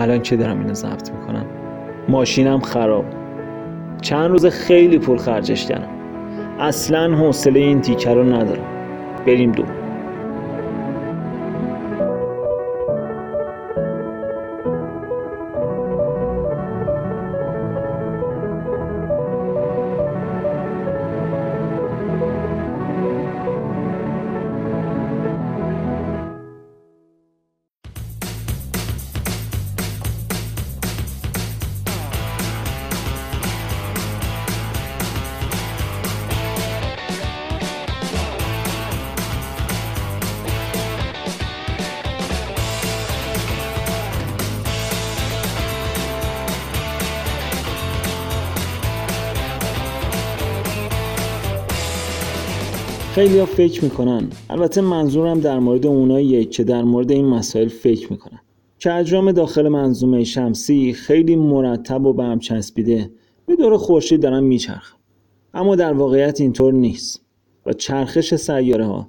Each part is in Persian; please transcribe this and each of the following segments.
الان که دارم اینو ضبط می‌کنم؟ ماشینم خراب. چند روز خیلی پول خرجش کردم. اصلا حوصله این تیکه رو ندارم. بریم دو. خیلی ها فکر می‌کنن. البته منظورم در مورد اوناییه که در مورد این مسائل فکر می‌کنن. که اجرام داخل منظومه شمسی خیلی مرتب و به هم چسبیده. به دور خورشید دارن میچرخن. اما در واقعیت اینطور نیست. و چرخش سیاره ها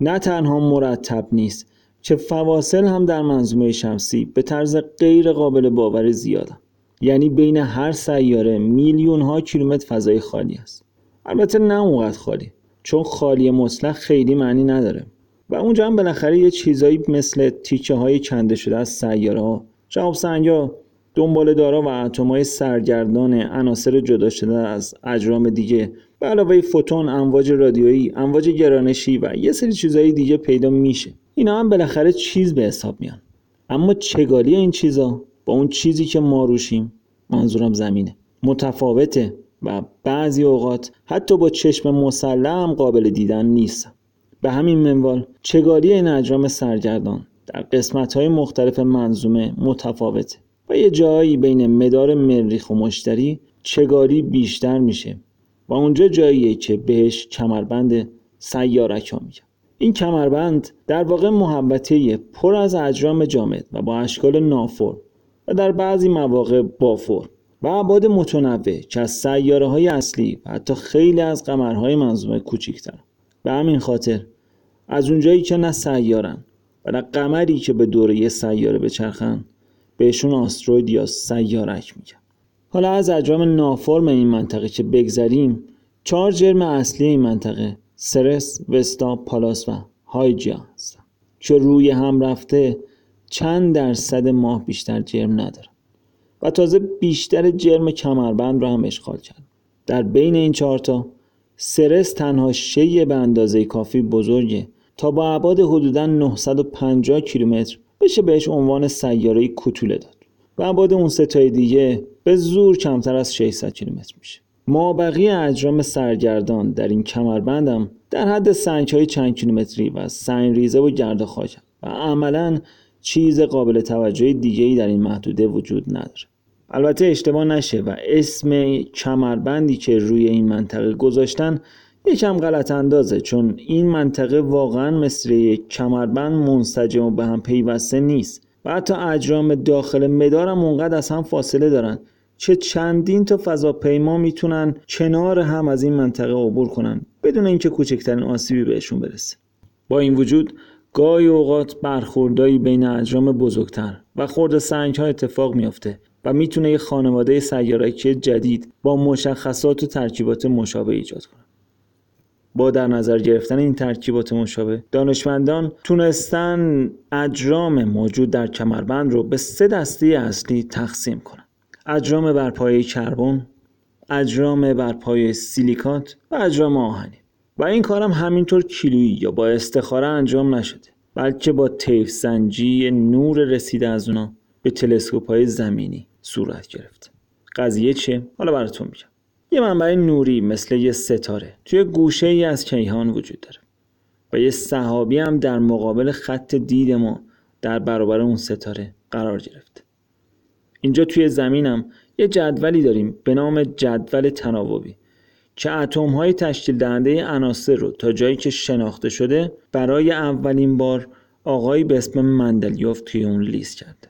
نه تنها مرتب نیست که فواصل هم در منظومه شمسی به طرز غیر قابل باور زیادن. یعنی بین هر سیاره میلیون ها کیلومتر فضای خالی است. البته نه اونقدر خالی. چون خالی مطلق خیلی معنی نداره. و اونجا هم بالاخره یه چیزایی مثل تیکه های کنده شده از سیاره ها جواب سنگا دنبال دارا و اتم های سرگردان عناصر جدا شده از اجرام دیگه. به علاوه فوتون امواج رادیویی امواج گرانشی و یه سری چیزهای دیگه پیدا میشه. اینا هم بالاخره چیز به حساب میان. اما چگالی این چیزا؟ با اون چیزی که ما روشیم منظورم زمینه. متفاوته. و بعضی اوقات حتی با چشم مسلم قابل دیدن نیست. به همین منوال چگالی این اجرام سرگردان در قسمت های مختلف منظومه متفاوته و یه جایی بین مدار مریخ و مشتری چگالی بیشتر میشه و اونجا جاییه که بهش کمربند سیارک ها میگن. این کمربند در واقع محبته پر از اجرام جامد و با اشکال نافر و در بعضی مواقع بافر و ابعاد متنوع که از سیاره های اصلی و حتی خیلی از قمرهای منظومه کوچیکتر. به همین خاطر از اونجایی که نه سیارن و نه قمری که به دوره یه سیاره بچرخن بهشون آستروید یا سیارک میگن. حالا از اجرام نافرم این منطقه که بگذریم چهار جرم اصلی این منطقه سرس، وستا، پالاس و هایجیا هستن. که روی هم رفته چند درصد ماه بیشتر جرم نداره. و تازه بیشتر جرم کمربند رو هم اشغال کرد. در بین این چهارتا سرس تنها شی به اندازه کافی بزرگه تا با ابعاد حدودا 950 کیلومتر بشه بهش عنوان سیاره کوتوله داد و ابعاد اون ستای دیگه به زور کمتر از 600 کیلومتر میشه. ما بقیه اجرام سرگردان در این کمربندم در حد سنگ های چند کیلومتری و سنگ ریزه و گرد خاک و عملا چیز قابل توجه دیگه ای در این محدوده وجود نداره. البته اشتباه نشه و اسم کمربندی که روی این منطقه گذاشتن یکم غلط اندازه چون این منطقه واقعا مثل یک کمربند منسجم و به هم پیوسته نیست و حتی اجرام داخل مدارم اونقدر از هم فاصله دارن چه چندین تا فضاپیما می‌تونن کنار هم از این منطقه عبور کنن بدون اینکه کوچکترین آسیبی بهشون برسه. با این وجود گاهی اوقات برخوردایی بین اجرام بزرگتر و خورد سنگ ها اتفاق میافته و می‌تونه یه خانواده سیارکی جدید با مشخصات و ترکیبات مشابه ایجاد کنه. با در نظر گرفتن این ترکیبات مشابه دانشمندان تونستن اجرام موجود در کمربند رو به سه دسته اصلی تقسیم کنن. اجرام بر پایه کربن اجرام بر پایه سیلیکات و اجرام آهنی و این کارم همینطور کیلویی یا با استخاره انجام نشده. بلکه با تیف سنجی نور رسیده از اونا به تلسکوپ های زمینی صورت گرفته. قضیه چیه حالا براتون میگم. یه منبع نوری مثل یه ستاره توی گوشه ای از کیهان وجود داره و یه صحابی هم در مقابل خط دید ما در برابر اون ستاره قرار گرفته. اینجا توی زمینم یه جدولی داریم به نام جدول تناوبی. که اتم های تشکیل دهنده عناصر رو تا جایی که شناخته شده برای اولین بار آقایی به اسم مندلیوف توی اون لیست کرده.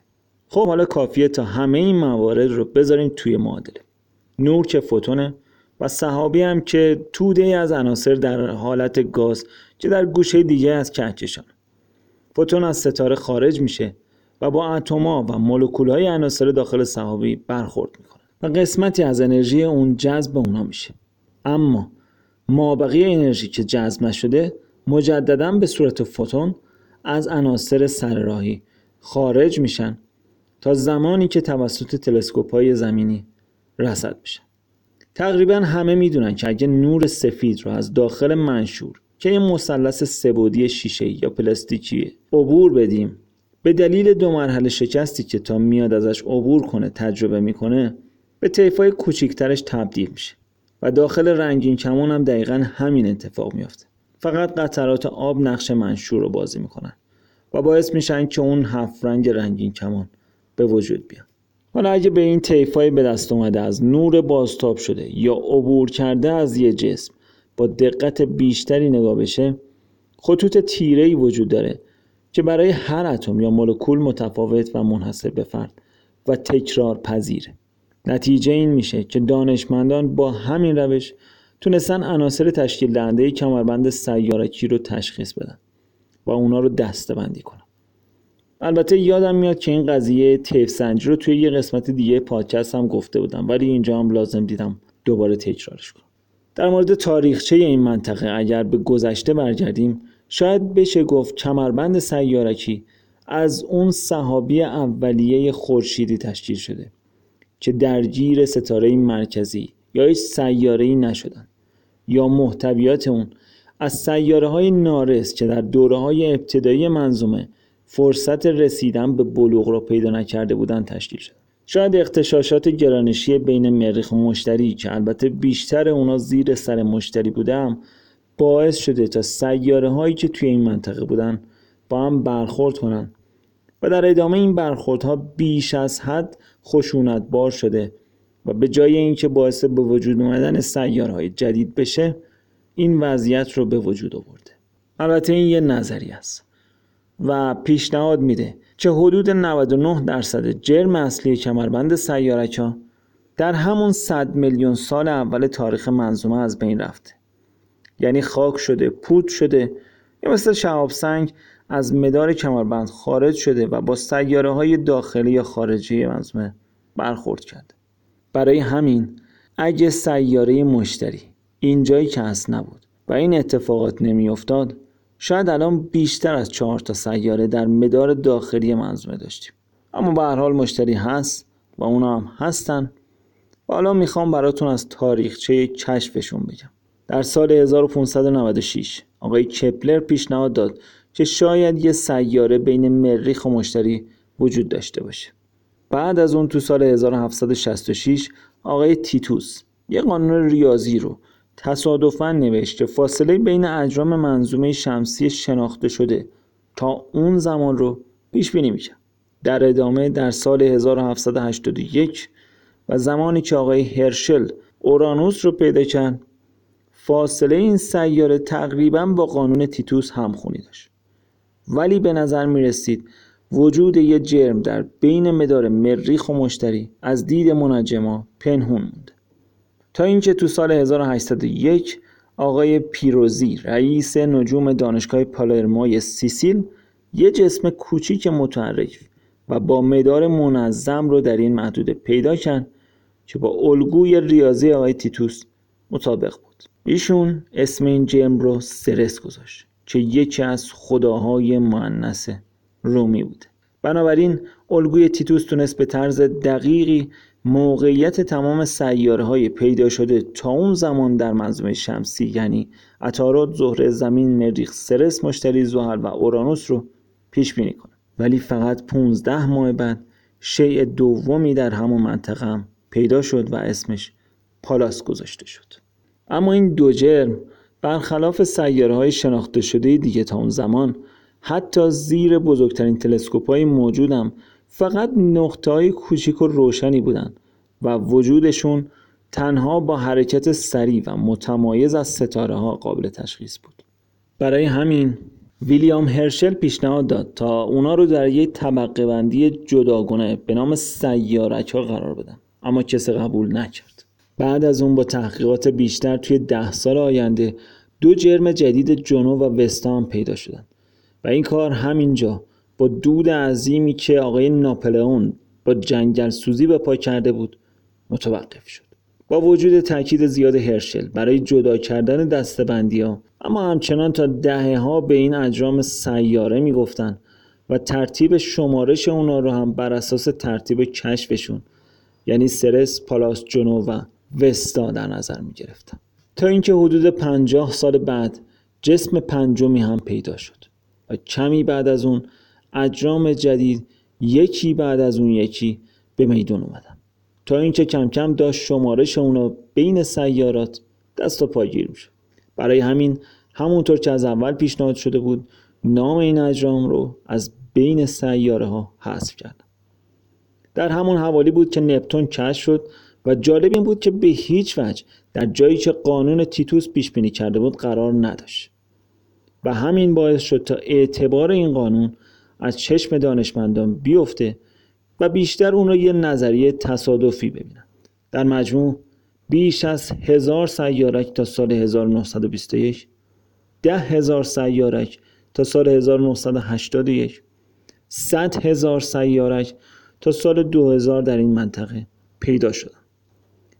خب حالا کافیه تا همه این موارد رو بذاریم توی معادله نور که فوتونه و صحابی هم که توده از عناصر در حالت گاز که در گوشه دیگه از کهکشان. فوتون از ستاره خارج میشه و با اتم‌ها و مولکول‌های عناصر داخل سحابی برخورد می‌کنن و قسمتی از انرژی اون جذب اونا میشه. اما مابقی انرژی که جذب نشده مجددا به صورت فوتون از عناصر سرراهی خارج میشن تا زمانی که توسط تلسکوپ های زمینی رصد بشن. تقریبا همه می‌دونن که اگه نور سفید رو از داخل منشور که یه مثلث سبودی شیشه یا پلاستیکی عبور بدیم به دلیل دو مرحله شکستی که تا میاد ازش عبور کنه تجربه می‌کنه به طیفای کوچیکترش تبدیل میشه. و داخل رنگین کمان هم دقیقا همین اتفاق میافته. فقط قطرات آب نقش منشور رو بازی می‌کنن و باعث میشن که اون هفت رنگ رنگین کمان به وجود بیاد حالا اگه به این طیفای به دست اومده از نور بازتاب شده یا عبور کرده از یه جسم با دقت بیشتری نگاه بشه خطوط تیره وجود داره که برای هر اتم یا مولکول متفاوت و منحصر به فرد و تکرار پذیره نتیجه این میشه که دانشمندان با همین روش تونستن عناصر تشکیل دهنده کمربند سیارکی رو تشخیص بدن و اونا رو دسته بندی کنن. البته یادم میاد که این قضیه تیف سنجی رو توی یه قسمت دیگه پادکست هم گفته بودم ولی اینجا هم لازم دیدم دوباره تکرارش کنم. در مورد تاریخچه این منطقه اگر به گذشته برگردیم شاید بشه گفت کمربند سیارکی از اون صحابی اولیه خورشیدی تشکیل شده. که درگیر ستاره مرکزی یا هیچ سیاره ای نشدن یا محتویات اون از سیاره های نارس که در دوره های ابتدایی منظومه فرصت رسیدن به بلوغ را پیدا نکرده بودن تشکیل شد. شاید اختشاشات گرانشی بین مریخ و مشتری که البته بیشتر اونا زیر سر مشتری بودم باعث شده تا سیاره هایی که توی این منطقه بودن با هم برخورد کنن. و در ادامه این برخوردها بیش از حد خشونت بار شده و به جای اینکه باعث به وجود اومدن سیارهای جدید بشه این وضعیت رو به وجود آورده. البته این یه نظری است و پیشنهاد میده که حدود 99 درصد جرم اصلی کمربند سیارک ها در همون 100 میلیون سال اول تاریخ منظومه از بین رفته. یعنی خاک شده پود شده یا مثل شهاب سنگ از مدار کمربند خارج شده و با سیاره های داخلی یا خارجی منظومه برخورد کرده برای همین اگه سیاره مشتری اینجایی که هست نبود و این اتفاقات نمیافتاد شاید الان بیشتر از چهار تا سیاره در مدار داخلی منظومه داشتیم. اما به هر حال مشتری هست و اونا هم هستن. و حالا می‌خوام براتون از تاریخچه کشفشون بگم. در سال 1596 آقای کپلر پیشنهاد داد که شاید یه سیاره بین مریخ و مشتری وجود داشته باشه. بعد از اون تو سال 1766 آقای تیتوس یه قانون ریاضی رو تصادفا نوشت که فاصله بین اجرام منظومه شمسی شناخته شده تا اون زمان رو پیش بینی میشه در ادامه در سال 1781 و زمانی که آقای هرشل اورانوس رو پیدا کرد فاصله این سیاره تقریبا با قانون تیتوس همخونی داشت. ولی به نظر می رسید وجود یه جرم در بین مدار مریخ و مشتری از دید منجما پنهون مونده تا اینکه تو سال 1801 آقای پیروزی رئیس نجوم دانشگاه پالرمای سیسیل یه جسم کوچیک متحرک و با مدار منظم رو در این محدوده پیدا کرد که با الگوی ریاضی آقای تیتوس مطابق بود. ایشون اسم این جرم رو سرس گذاشت. که یکی از خداهای معنس رومی بوده بنابراین الگوی تیتوس تونست به طرز دقیقی موقعیت تمام سیاره های پیدا شده تا اون زمان در منظومه شمسی یعنی عطارد، زهره، زمین، مریخ، سرس، مشتری، زحل و اورانوس رو پیش بینی کنه. ولی فقط 15 ماه بعد شیء دومی در همون منطقه هم پیدا شد و اسمش پالاس گذاشته شد. اما این دو جرم برخلاف سیاره های شناخته شده دیگه تا اون زمان حتی زیر بزرگترین تلسکوپ های موجودم فقط نقطه های کوچیک و روشنی بودن و وجودشون تنها با حرکت سریع و متمایز از ستاره ها قابل تشخیص بود. برای همین ویلیام هرشل پیشنهاد داد تا اونا رو در یک طبقه بندی جداگانه به نام سیارک ها قرار بدن اما کسی قبول نکرد. بعد از اون با تحقیقات بیشتر توی ده سال آینده دو جرم جدید جنو و وستا هم پیدا شدن. و این کار همینجا با دود عظیمی که آقای ناپلئون با جنگل سوزی به پا کرده بود متوقف شد. با وجود تاکید زیاد هرشل برای جدا کردن دستبندی ها اما همچنان تا دهه ها به این اجرام سیاره می‌گفتن و ترتیب شمارش اونا رو هم بر اساس ترتیب کشفشون یعنی سرس، پالاس، و وستا در نظر می گرفتن. تا اینکه حدود پنجاه سال بعد جسم پنجمی هم پیدا شد و کمی بعد از اون اجرام جدید یکی بعد از اون یکی به میدون اومدن تا اینکه کم کم داشت شمارش اونا بین سیارات دست و پاگیر میشه برای همین همونطور که از اول پیشنهاد شده بود نام این اجرام رو از بین سیاره ها حذف کردن در همون حوالی بود که نپتون کشف شد و جالب این بود که به هیچ وجه در جایی که قانون تیتوس پیش بینی کرده بود قرار نداشت. و همین باعث شد تا اعتبار این قانون از چشم دانشمندان بیفته و بیشتر اون را یه نظریه تصادفی ببینن در مجموع بیش از هزار سیارک تا سال 1921 ده هزار سیارک تا سال 1981 صد هزار سیارک تا سال 2000 در این منطقه پیدا شدن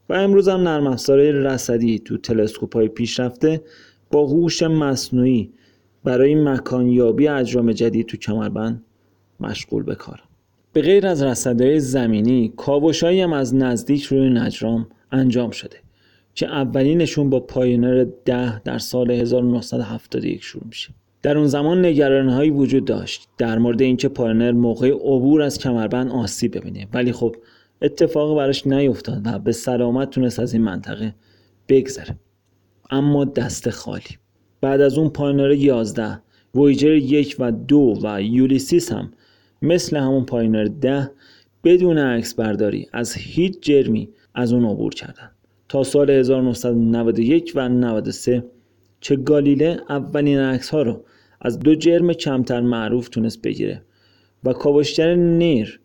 و امروز هم نرم افزارهای رصدی تو تلسکوپ های پیشرفته با هوش مصنوعی برای مکانیابی اجرام جدید تو کمربند مشغول به کار. به غیر از رصدهای زمینی کاوشهایی هم از نزدیک روی نجرام انجام شده که اولینشون با پایونر ده در سال 1971 شروع میشه. در اون زمان نگرانی هایی وجود داشت در مورد اینکه پایونر موقع عبور از کمربند آسیب ببینه. ولی خب اتفاق براش نیفتاد و به سلامت تونست از این منطقه بگذره. اما دست خالی. بعد از اون پایونر 11 ویجر یک و دو و یولیسیس هم مثل همون پایونر ده بدون عکس برداری از هیچ جرمی از اون عبور کردن. تا سال 1991 و 93 که گالیله اولین عکس ها رو از دو جرم کمتر معروف تونست بگیره و کاوشگر نیر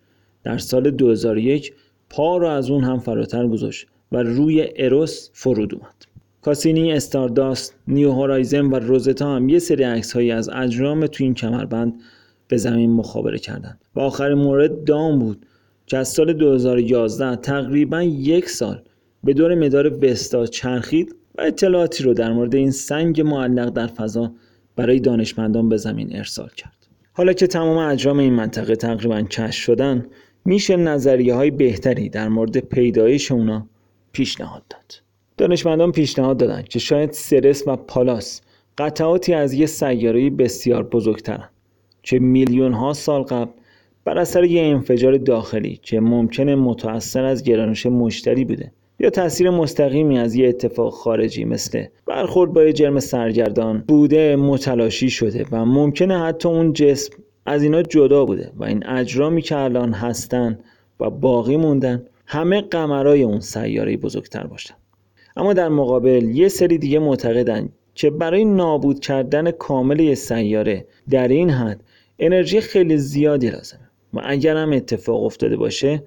در سال 2001 پا رو از اون هم فراتر گذاشت و روی اروس فرود اومد. کاسینی استارداست نیو هورایزن و روزتا هم یه سری عکس هایی از اجرام تو این کمربند به زمین مخابره کردند و آخرین مورد دام بود که از سال 2011 تقریبا یک سال به دور مدار وستا چرخید و اطلاعاتی رو در مورد این سنگ معلق در فضا برای دانشمندان به زمین ارسال کرد. حالا که تمام اجرام این منطقه تقریبا کشف شدن میشه نظریه های بهتری در مورد پیدایش اونا پیشنهاد داد. دانشمندان پیشنهاد دادند که شاید سرس و پالاس قطعاتی از یه سیاره بسیار بزرگترن که میلیون ها سال قبل بر اثر یه انفجار داخلی که ممکنه متأثر از گرانش مشتری بوده یا تاثیر مستقیمی از یه اتفاق خارجی مثل برخورد با یه جرم سرگردان بوده متلاشی شده و ممکنه حتی اون جسم از اینا جدا بوده و این اجرامی که الان هستن و باقی موندن همه قمرای اون سیاره بزرگتر باشن. اما در مقابل یه سری دیگه معتقدن که برای نابود کردن کامل یه سیاره در این حد انرژی خیلی زیادی لازمه. و اگر هم اتفاق افتاده باشه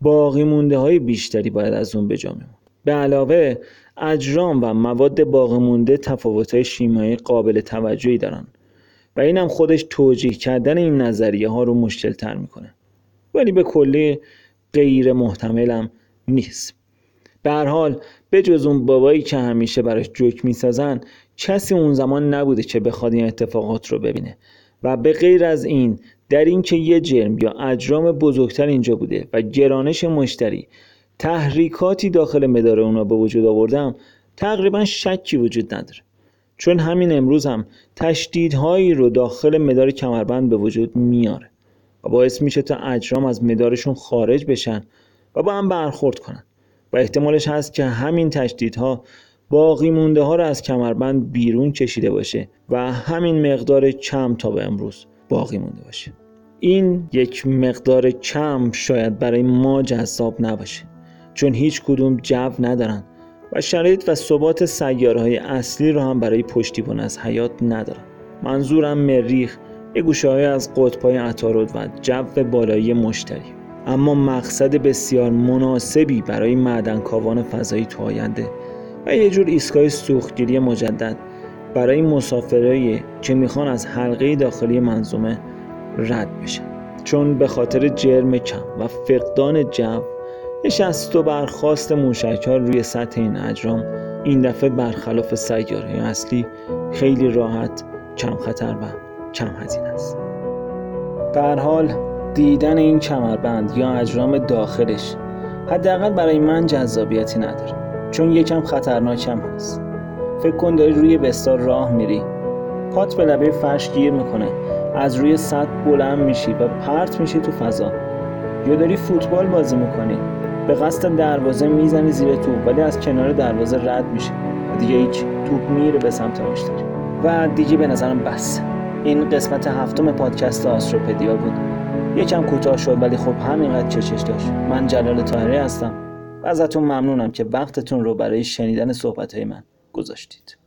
باقی مونده های بیشتری باید از اون به جا به علاوه اجرام و مواد باقی مونده تفاوت های شیمیایی قابل توجهی دارن. و این هم خودش توجیه کردن این نظریه ها رو مشکل تر می‌کنه. ولی به کلی غیر محتملم نیست. به هر حال به جز اون بابایی که همیشه براش جوک می‌سازن کسی اون زمان نبوده که بخواد این اتفاقات رو ببینه. و به غیر از این در اینکه یه جرم یا اجرام بزرگتر اینجا بوده و گرانش مشتری تحریکاتی داخل مدار اونا به وجود آوردم تقریبا شکی وجود نداره. چون همین امروز هم تشدیدهایی رو داخل مدار کمربند به وجود میاره و باعث میشه تا اجرام از مدارشون خارج بشن و با هم برخورد کنن. و احتمالش هست که همین تشدیدها باقی مونده ها رو از کمربند بیرون کشیده باشه و همین مقدار کم تا به امروز باقی مونده باشه. این یک مقدار کم شاید برای ما جذاب نباشه چون هیچ کدوم جو ندارن و شرایط و ثبات سیاره های اصلی رو هم برای پشتیبان از حیات ندارن منظورم مریخ یه گوشه های از قطبای عطارد و جو بالایی مشتری. اما مقصد بسیار مناسبی برای معدنکاوان فضایی تو آینده و یه جور ایستگاه سوختگیری مجدد برای مسافرایی که می‌خوان از حلقه داخلی منظومه رد بشن. چون به خاطر جرم کم و فقدان جو نشست و برخواست موشک ها روی سطح این اجرام. این دفعه برخلاف سیاره اصلی خیلی راحت کم خطر و کم هزینه است. در حال دیدن این کمربند یا اجرام داخلش حداقل برای من جذابیتی نداره چون یکم خطرناکم هست. فکر کن داری روی بستار راه میری. پات به لبه فرش گیر می‌کنه. از روی سطح بلند میشی و پرت میشی تو فضا. یا داری فوتبال بازی می‌کنی. به قصد دروازه می‌زنی زیر توپ ولی از کنار دروازه رد میشه و دیگه هیچ توپ میره به سمت مشتری. و دیگه به نظرم بس. این قسمت هفتم پادکست آستروپدیا بود. یکم کوتاه شد ولی خب همینقدر چشش داشت. من جلال طاهری هستم. و ازتون ممنونم که وقتتون رو برای شنیدن صحبت من گذاشتید.